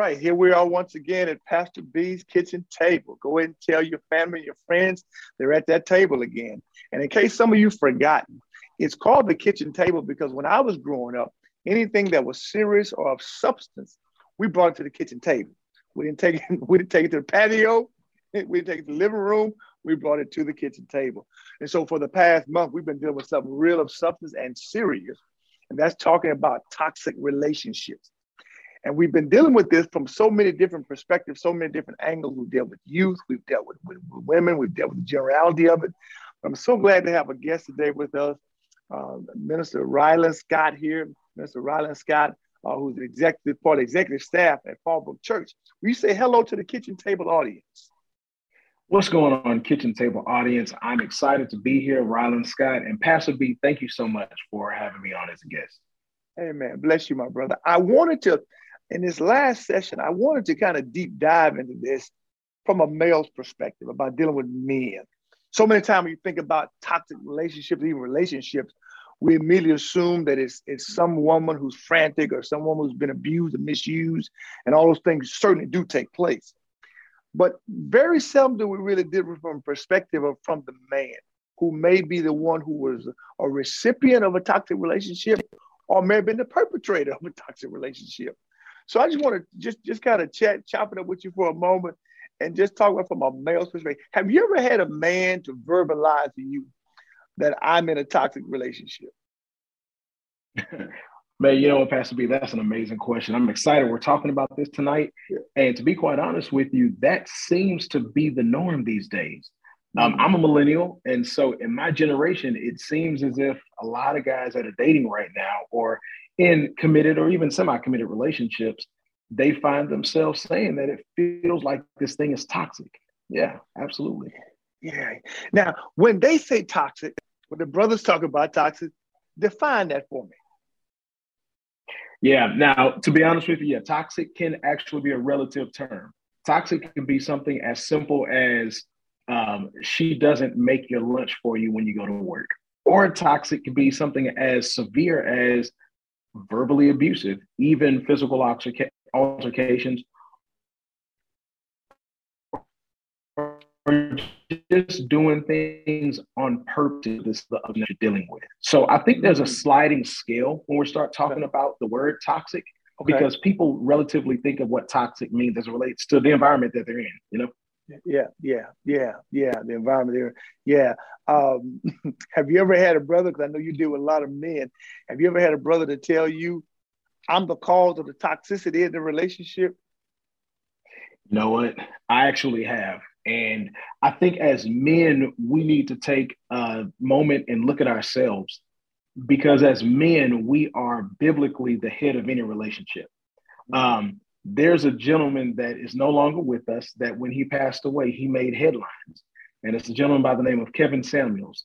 right, here we are once again at Pastor B's kitchen table. Go ahead and tell your family, your friends, they're at that table again. And in case some of you forgotten, it's called the kitchen table because when I was growing up, anything that was serious or of substance, we brought it to the kitchen table. We didn't take it, we didn't take it to the patio, we didn't take it to the living room, we brought it to the kitchen table. And so for the past month, we've been dealing with something real of substance and serious. And that's talking about toxic relationships. And we've been dealing with this from so many different perspectives, so many different angles. We've dealt with youth, we've dealt with, with, with women, we've dealt with the generality of it. I'm so glad to have a guest today with us, uh, Minister Ryland Scott here. Minister Ryland Scott, uh, who's the executive part of the executive staff at Fallbrook Church. Will you say hello to the kitchen table audience? What's going on, kitchen table audience? I'm excited to be here, Ryland Scott. And Pastor B, thank you so much for having me on as a guest. Amen. Bless you, my brother. I wanted to in this last session, I wanted to kind of deep dive into this from a male's perspective about dealing with men. So many times when you think about toxic relationships, even relationships, we immediately assume that it's, it's some woman who's frantic or some woman who's been abused or misused, and all those things certainly do take place. But very seldom do we really with from perspective of from the man who may be the one who was a recipient of a toxic relationship or may have been the perpetrator of a toxic relationship. So I just want to just just kind of chat, chop it up with you for a moment, and just talk about from a male's perspective. Have you ever had a man to verbalize to you that I'm in a toxic relationship? Man, you know what, Pastor B, that's an amazing question. I'm excited we're talking about this tonight. Yeah. And to be quite honest with you, that seems to be the norm these days. Um, mm-hmm. I'm a millennial. And so in my generation, it seems as if a lot of guys that are dating right now or in committed or even semi-committed relationships, they find themselves saying that it feels like this thing is toxic. Yeah, absolutely. Yeah. Now, when they say toxic, when the brothers talk about toxic, define that for me. Yeah. Now, to be honest with you, yeah, toxic can actually be a relative term. Toxic can be something as simple as um, she doesn't make your lunch for you when you go to work, or toxic can be something as severe as verbally abusive, even physical altercations, or just doing things on purpose that you're dealing with. So I think there's a mm-hmm. sliding scale when we start talking about the word toxic, okay. because people relatively think of what toxic means as it relates to the environment that they're in, you know? Yeah, yeah, yeah, yeah. The environment there. Yeah. Um, have you ever had a brother? Because I know you deal with a lot of men. Have you ever had a brother to tell you, "I'm the cause of the toxicity in the relationship"? You know what? I actually have. And I think as men, we need to take a moment and look at ourselves because as men, we are biblically the head of any relationship. Um, there's a gentleman that is no longer with us that when he passed away, he made headlines. And it's a gentleman by the name of Kevin Samuels.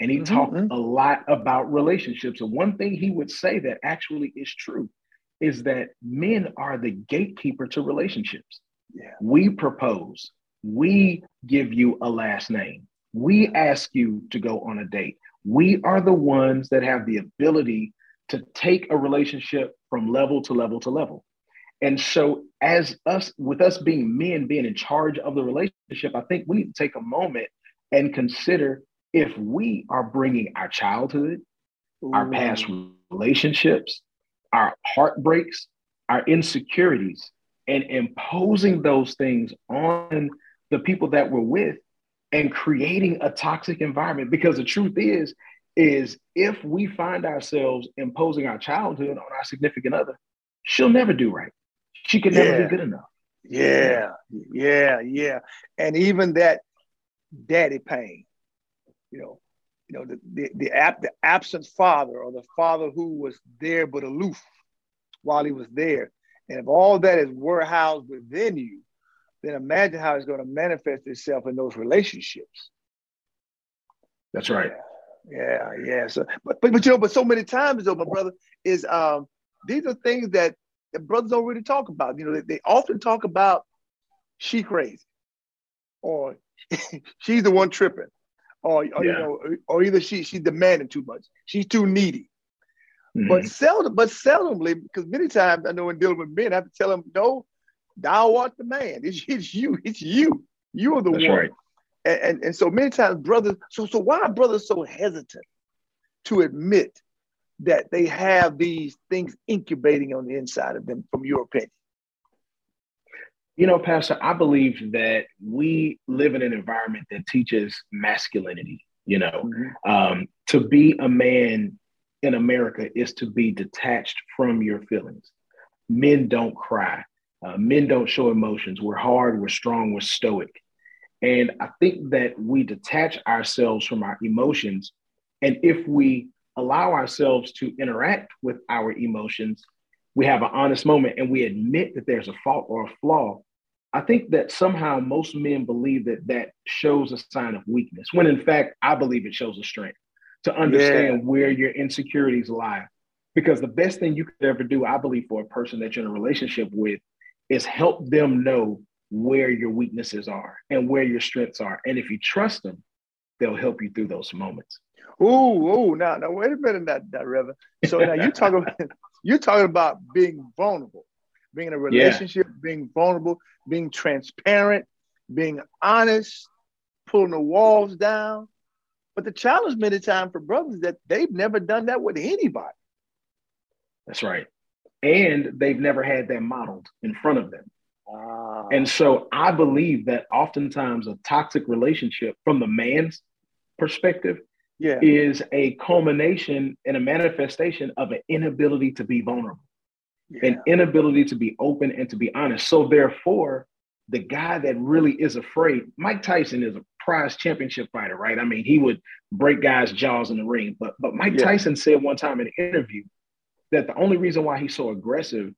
And he mm-hmm. talked mm-hmm. a lot about relationships. And one thing he would say that actually is true is that men are the gatekeeper to relationships. Yeah. We propose, we give you a last name, we ask you to go on a date. We are the ones that have the ability to take a relationship from level to level to level. And so, as us, with us being men being in charge of the relationship, I think we need to take a moment and consider if we are bringing our childhood, Ooh. our past relationships, our heartbreaks, our insecurities, and imposing those things on the people that we're with and creating a toxic environment. Because the truth is, is if we find ourselves imposing our childhood on our significant other, she'll never do right. She could never yeah. be good enough. Yeah, yeah, yeah. And even that daddy pain, you know, you know, the the the, ab- the absent father or the father who was there but aloof while he was there. And if all that is warehoused within you, then imagine how it's going to manifest itself in those relationships. That's right. Yeah, yeah. yeah. So, but, but but you know, but so many times though, my brother is um these are things that that brothers don't really talk about. You know, they, they often talk about she crazy, or she's the one tripping, or, or yeah. you know, or either she she's demanding too much, she's too needy. Mm-hmm. But seldom, but seldomly, because many times I know in dealing with men, I have to tell them, no, Thou art the man. It's, it's you. It's you. You are the That's one. right. And, and and so many times, brothers. So so why are brothers so hesitant to admit that they have these things incubating on the inside of them? From your opinion. You know, Pastor, I believe that we live in an environment that teaches masculinity. You know, Mm-hmm. um, to be a man in America is to be detached from your feelings. Men don't cry. Uh, men don't show emotions. We're hard, we're strong, we're stoic. And I think that we detach ourselves from our emotions. And if we allow ourselves to interact with our emotions, we have an honest moment and we admit that there's a fault or a flaw. I think that somehow most men believe that that shows a sign of weakness, when in fact, I believe it shows a strength to understand where your insecurities lie. Because the best thing you could ever do, I believe, for a person that you're in a relationship with is help them know where your weaknesses are and where your strengths are. And if you trust them, they'll help you through those moments. Ooh, ooh, now, now, wait a minute, that, that Reverend. So now you talking about you talking about being vulnerable, being in a relationship, being vulnerable, being transparent, being honest, pulling the walls down. But the challenge many times for brothers is that they've never done that with anybody. That's right. And they've never had that modeled in front of them. Ah, And so I believe that oftentimes a toxic relationship from the man's perspective yeah, is a culmination and a manifestation of an inability to be vulnerable, yeah, an inability to be open and to be honest. So therefore, the guy that really is afraid, Mike Tyson is a prize championship fighter, right? I mean, he would break guys' jaws in the ring. But but Mike Yeah. Tyson said one time in an interview that the only reason why he's so aggressive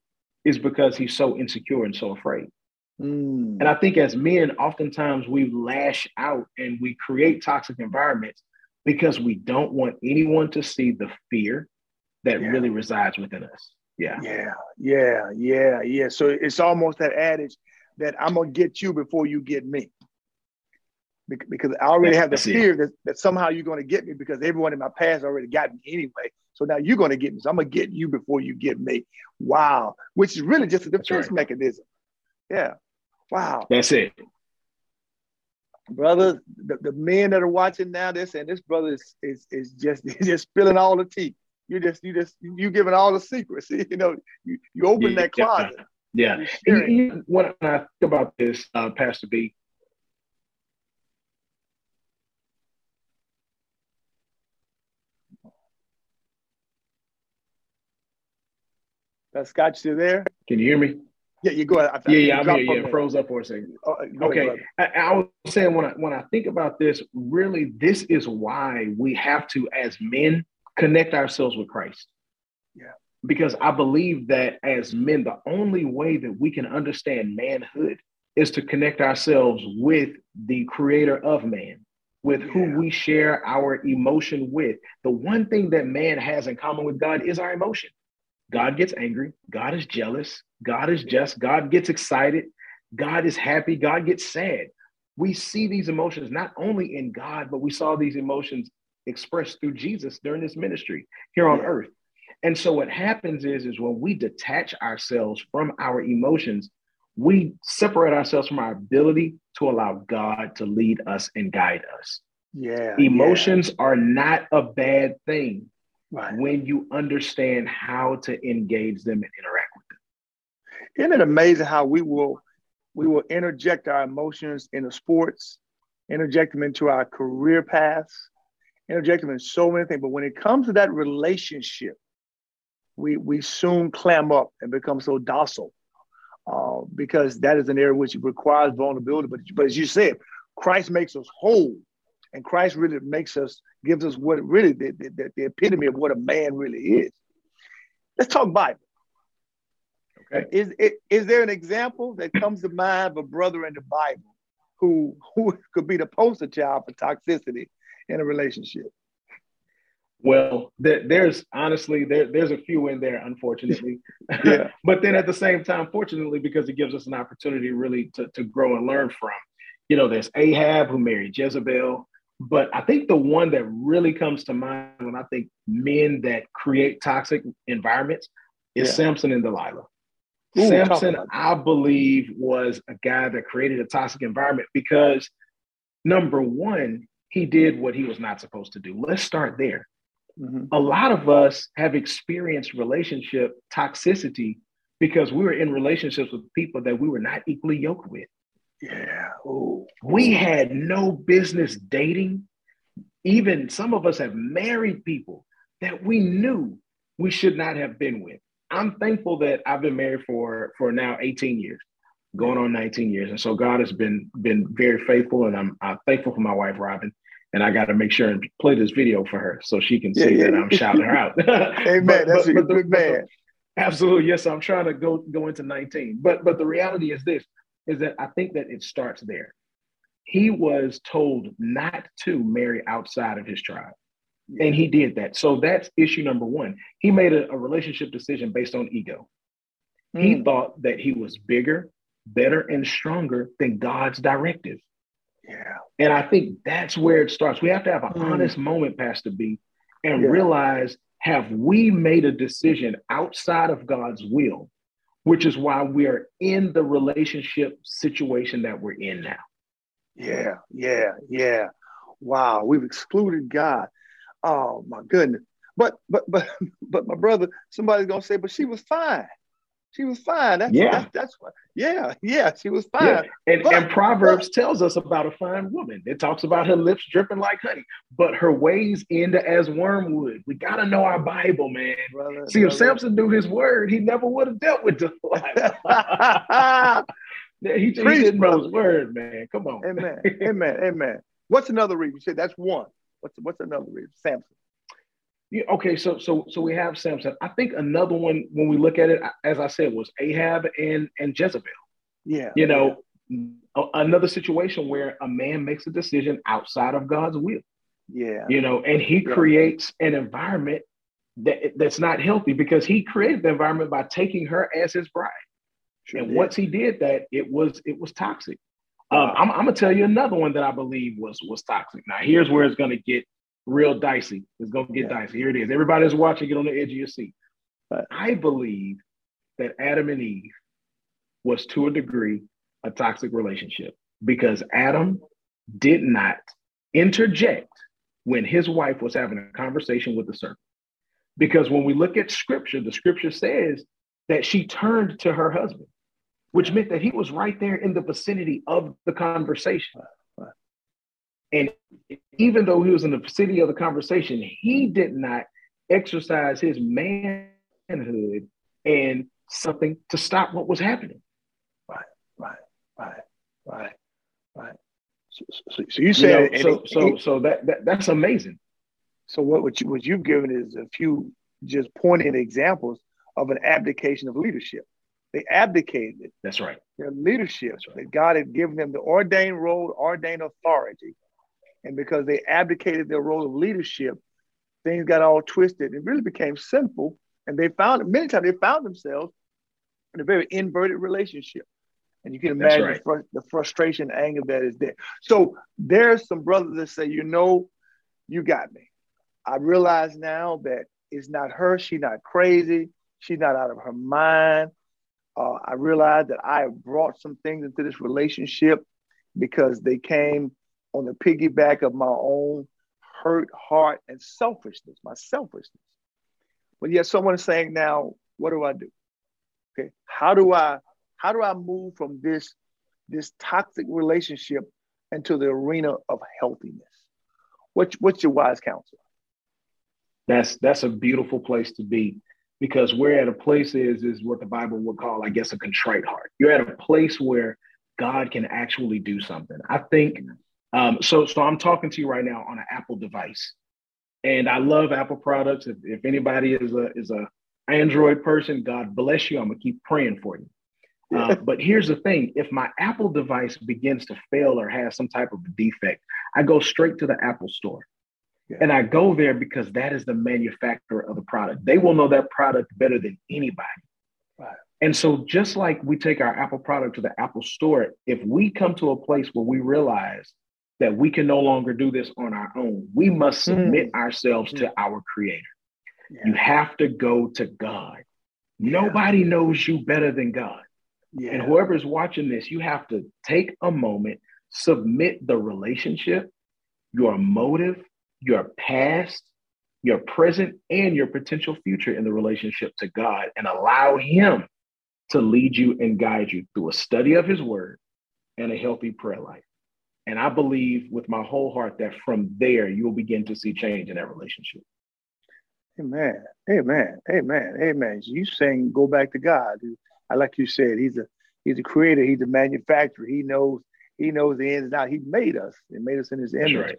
is because he's so insecure and so afraid. Mm, And I think as men, oftentimes we lash out and we create toxic environments because we don't want anyone to see the fear that Yeah. really resides within us. Yeah. yeah, yeah, yeah, yeah. So it's almost that adage that I'm gonna get you before you get me. Because I already have the That's fear that, that somehow you're gonna get me because everyone in my past already got me anyway. So now you're gonna get me. So I'm gonna get you before you get me. Wow. Which is really just a defense right. mechanism. Yeah. Wow. That's it. Brothers, the, the men that are watching now, they're saying this brother is is, is just just spilling all the tea. You just you just you giving all the secrets. You know, you, you open that closet. Yeah. You're And sharing. you- you- When I think about this, uh, Pastor B, Uh, Scott, you there? can you hear me? Yeah, you go ahead. I- Yeah, yeah, I'm here. Yeah, froze up for a second. Uh, Okay, ahead, I, I was saying when I when I think about this, really, this is why we have to, as men, connect ourselves with Christ. Yeah. Because I believe that as men, the only way that we can understand manhood is to connect ourselves with the creator of man, with Yeah. who we share our emotion with. The one thing that man has in common with God is our emotion. God gets angry, God is jealous, God is just, God gets excited, God is happy, God gets sad. We see these emotions not only in God, but we saw these emotions expressed through Jesus during this ministry here on Yeah. earth. And so what happens is, is when we detach ourselves from our emotions, we separate ourselves from our ability to allow God to lead us and guide us. Yeah. Emotions are not a bad thing yeah. Right. when you understand how to engage them and interact with them. Isn't it amazing how we will we will interject our emotions into sports, interject them into our career paths, interject them in so many things. But when it comes to that relationship, we we soon clam up and become so docile. Uh, because that is an area which requires vulnerability. But, but as you said, Christ makes us whole. And Christ really makes us, gives us what really the, the, the epitome of what a man really is. Let's talk Bible. Okay. Is, is, is there an example that comes to mind of a brother in the Bible who, who could be the poster child for toxicity in a relationship? Well, there, there's honestly there, there's a few in there, unfortunately. Yeah. but then at the same time, fortunately, because it gives us an opportunity really to, to grow and learn from. You know, there's Ahab who married Jezebel. But I think the one that really comes to mind when I think men that create toxic environments is Yeah. Samson and Delilah. Ooh, Samson, I believe, was a guy that created a toxic environment because number one, he did what he was not supposed to do. Let's start there. Mm-hmm. A lot of us have experienced relationship toxicity because we were in relationships with people that we were not equally yoked with. Yeah. Ooh. We had no business dating. Even some of us have married people that we knew we should not have been with. I'm thankful that I've been married for for now 18 years, going on 19 years, and so God has been been very faithful, and I'm, I'm thankful for my wife Robin. And I got to make sure and play this video for her so she can see yeah, that I'm shouting her out. Amen. but, That's but, a good man. Absolutely, yes. I'm trying to go go into 19, but but the reality is this: is that I think that it starts there. He was told not to marry outside of his tribe. And he did that. So that's issue number one. He made a, a relationship decision based on ego. Mm. He thought that he was bigger, better, and stronger than God's directive. Yeah. And I think that's where it starts. We have to have an mm. honest moment, Pastor B, and yeah. realize have we made a decision outside of God's will, which is why we are in the relationship situation that we're in now. Yeah, yeah, yeah. Wow, we've excluded God. Oh my goodness. But but but but my brother, somebody's gonna say, but she was fine. She was fine. That's, yeah, that's, that's what. Yeah, yeah, she was fine. Yeah. And, but, and Proverbs but, tells us about a fine woman. It talks about her lips dripping like honey, but her ways end as wormwood. We gotta know our Bible, man. Brother, See, brother. if Samson knew his word, he never would have dealt with the he, he didn't know his word, man. Come on. Amen. Amen. Amen. What's another reason? You said that's one. What's what's another reason? Samson. Yeah, okay, so so so we have Samson. I think another one when we look at it, as I said, was Ahab and and Jezebel. Yeah. You know, yeah. another situation where a man makes a decision outside of God's will. Yeah. You know, and he yeah. creates an environment that that's not healthy because he created the environment by taking her as his bride. Sure and did. once he did that, it was it was toxic. Um, I'm, I'm, gonna tell you another one that I believe was was toxic. Now here's where it's gonna get real dicey. It's gonna get yeah. dicey. Here it is. Everybody's watching. Get on the edge of your seat. But I believe that Adam and Eve was to a degree a toxic relationship because Adam did not interject when his wife was having a conversation with the serpent. Because when we look at scripture, the scripture says that she turned to her husband which meant that he was right there in the vicinity of the conversation. And even though he was in the city of the conversation, he did not exercise his manhood and something to stop what was happening. Right, right, right, right, right. So, so, so you said you know, so so so that, that that's amazing. So what what you what you've given is a few just pointed examples of an abdication of leadership. They abdicated. That's right. Their leadership right. that God had given them the ordained role, ordained authority. And because they abdicated their role of leadership, things got all twisted. It really became sinful. And they found many times they found themselves in a very inverted relationship. And you can imagine right. the, fr- the frustration, anger that is there. So there's some brothers that say, you know, you got me. I realize now that it's not her. She's not crazy. She's not out of her mind. Uh, I realize that I brought some things into this relationship because they came on the piggyback of my own hurt heart and selfishness, my selfishness. But yet someone is saying now, what do I do? Okay, how do I how do I move from this this toxic relationship into the arena of healthiness? What, what's your wise counsel? That's that's a beautiful place to be because we're at a place is is what the Bible would call, I guess, a contrite heart. You're at a place where God can actually do something. I think um, so. So I'm talking to you right now on an Apple device, and I love Apple products. If, if anybody is a is a Android person, God bless you. I'm gonna keep praying for you. Uh, but here's the thing: if my Apple device begins to fail or has some type of defect, I go straight to the Apple Store. Yeah. And I go there because that is the manufacturer of the product. They will know that product better than anybody. Right. And so, just like we take our Apple product to the Apple store, if we come to a place where we realize that we can no longer do this on our own, we must submit mm. ourselves mm. to our creator. Yeah. You have to go to God. Nobody knows you better than God. Yeah. And whoever's watching this, you have to take a moment, submit the relationship, your motive, your past, your present, and your potential future in the relationship to God and allow Him to lead you and guide you through a study of His Word and a healthy prayer life. And I believe with my whole heart that from there, you'll begin to see change in that relationship. Amen. Amen. Amen. Amen. You saying go back to God. I like you said, he's a he's a creator, he's a manufacturer. He knows he knows the ins and outs. He made us. He made us in his image. Right.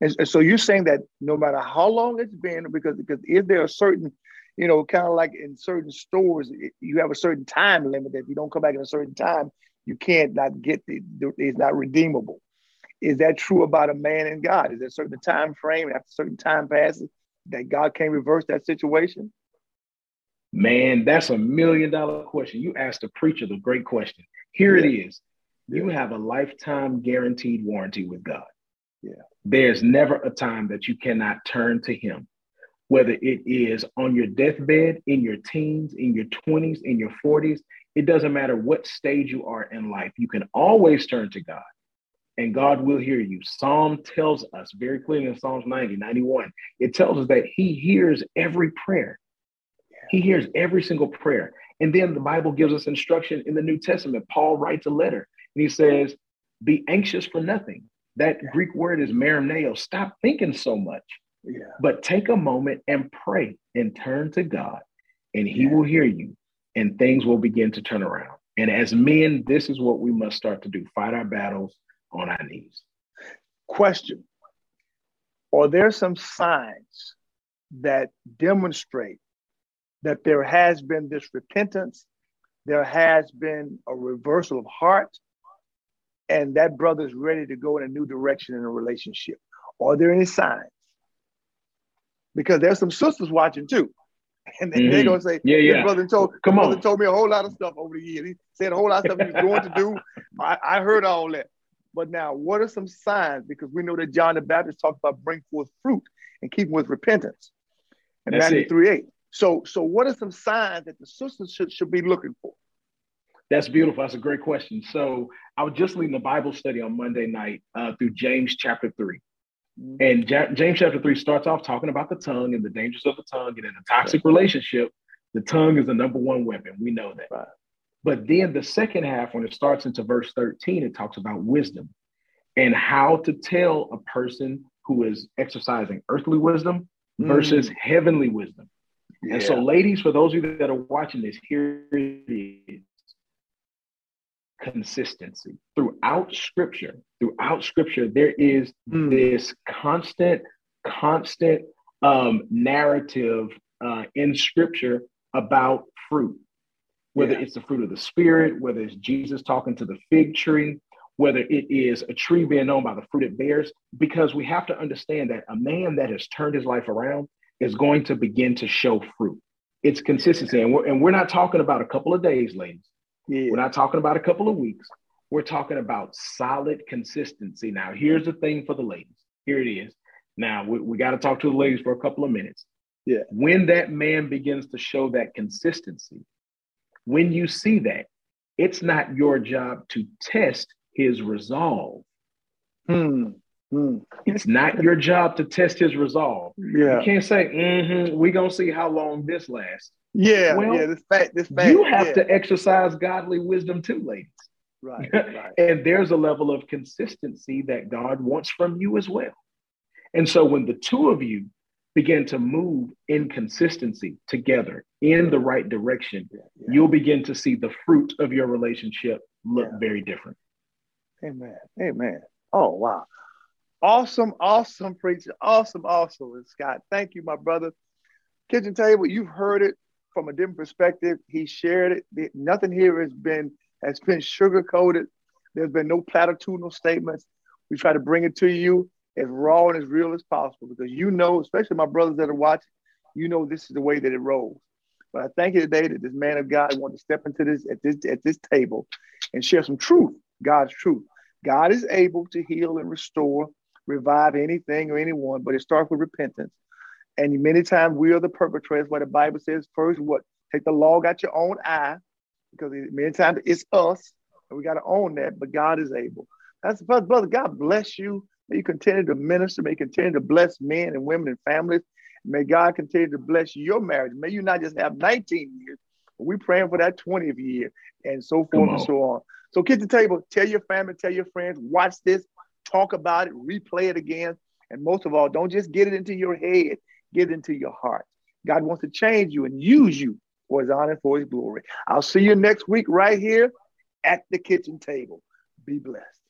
And, and, so you're saying that no matter how long it's been, because because if there are certain, you know, kind of like in certain stores, you have a certain time limit that if you don't come back in a certain time, you can't not get the, it's not redeemable. Is that true about a man and God? Is there a certain time frame after certain time passes that God can reverse that situation? Man, that's a million dollar question. You asked a preacher the great question. Here yeah. it is. You yeah. have a lifetime guaranteed warranty with God. Yeah. There's never a time that you cannot turn to Him, whether it is on your deathbed, in your teens, in your 20s, in your 40s. It doesn't matter what stage you are in life. You can always turn to God and God will hear you. Psalm tells us very clearly in Psalms 90, 91, it tells us that He hears every prayer. He hears every single prayer. And then the Bible gives us instruction in the New Testament. Paul writes a letter and he says, Be anxious for nothing. That yeah. Greek word is merimneo. Stop thinking so much. Yeah. But take a moment and pray and turn to God, and He yeah. will hear you, and things will begin to turn around. And as men, this is what we must start to do fight our battles on our knees. Question Are there some signs that demonstrate that there has been this repentance, there has been a reversal of heart, and that brother is ready to go in a new direction in a relationship? Are there any signs? Because there's some sisters watching too. And mm-hmm. they're gonna say, "Yeah, yeah." Brother told, Come on. brother told me a whole lot of stuff over the years. He said a whole lot of stuff he was going to do. I, I heard all that. But now, what are some signs? Because we know that John the Baptist talked about bring forth fruit and keep with repentance. And Matthew 3 8. So, so what are some signs that the sisters should, should be looking for? That's beautiful. That's a great question. So I was just leading a Bible study on Monday night uh, through James chapter 3. Mm-hmm. And J- James chapter 3 starts off talking about the tongue and the dangers of the tongue. And in a toxic relationship, the tongue is the number one weapon. We know that. Right. But then the second half, when it starts into verse 13, it talks about wisdom and how to tell a person who is exercising earthly wisdom versus mm. heavenly wisdom. Yeah. And so, ladies, for those of you that are watching this, here it is consistency. Throughout scripture, throughout scripture, there is mm. this constant, constant um, narrative uh, in scripture about fruit whether yeah. it's the fruit of the spirit, whether it's Jesus talking to the fig tree, whether it is a tree being known by the fruit it bears, because we have to understand that a man that has turned his life around is going to begin to show fruit. It's consistency. And we're, and we're not talking about a couple of days, ladies. Yeah. We're not talking about a couple of weeks. We're talking about solid consistency. Now, here's the thing for the ladies. Here it is. Now, we, we got to talk to the ladies for a couple of minutes. Yeah. When that man begins to show that consistency, when you see that, it's not your job to test his resolve. Hmm. Hmm. It's not your job to test his resolve. Yeah. You can't say, mm-hmm, we're going to see how long this lasts. Yeah. Well, yeah. This fact, this fact. You have yeah. to exercise godly wisdom too, ladies. Right, right. and there's a level of consistency that God wants from you as well. And so when the two of you begin to move in consistency together in the right direction, yeah, yeah. you'll begin to see the fruit of your relationship look yeah. very different. Amen. Amen. Oh, wow. Awesome, awesome preacher. Awesome, awesome. And Scott, thank you, my brother. Kitchen table, you've heard it from a different perspective. He shared it. Nothing here has been has been sugar coated. There's been no platitudinal statements. We try to bring it to you as raw and as real as possible because you know, especially my brothers that are watching, you know this is the way that it rolls. But I thank you today that this man of God wanted to step into this at this at this table and share some truth, God's truth. God is able to heal and restore, revive anything or anyone, but it starts with repentance. And many times we are the perpetrators. What the Bible says first, what Take the log out your own eye because many times it's us and we got to own that, but God is able. That's brother, brother. God bless you. May you continue to minister. May you continue to bless men and women and families. May God continue to bless your marriage. May you not just have 19 years, we're praying for that 20th year and so forth and so on. So get the table, tell your family, tell your friends, watch this, talk about it, replay it again. And most of all, don't just get it into your head, get it into your heart. God wants to change you and use you for his honor, for his glory. I'll see you next week right here at the kitchen table. Be blessed.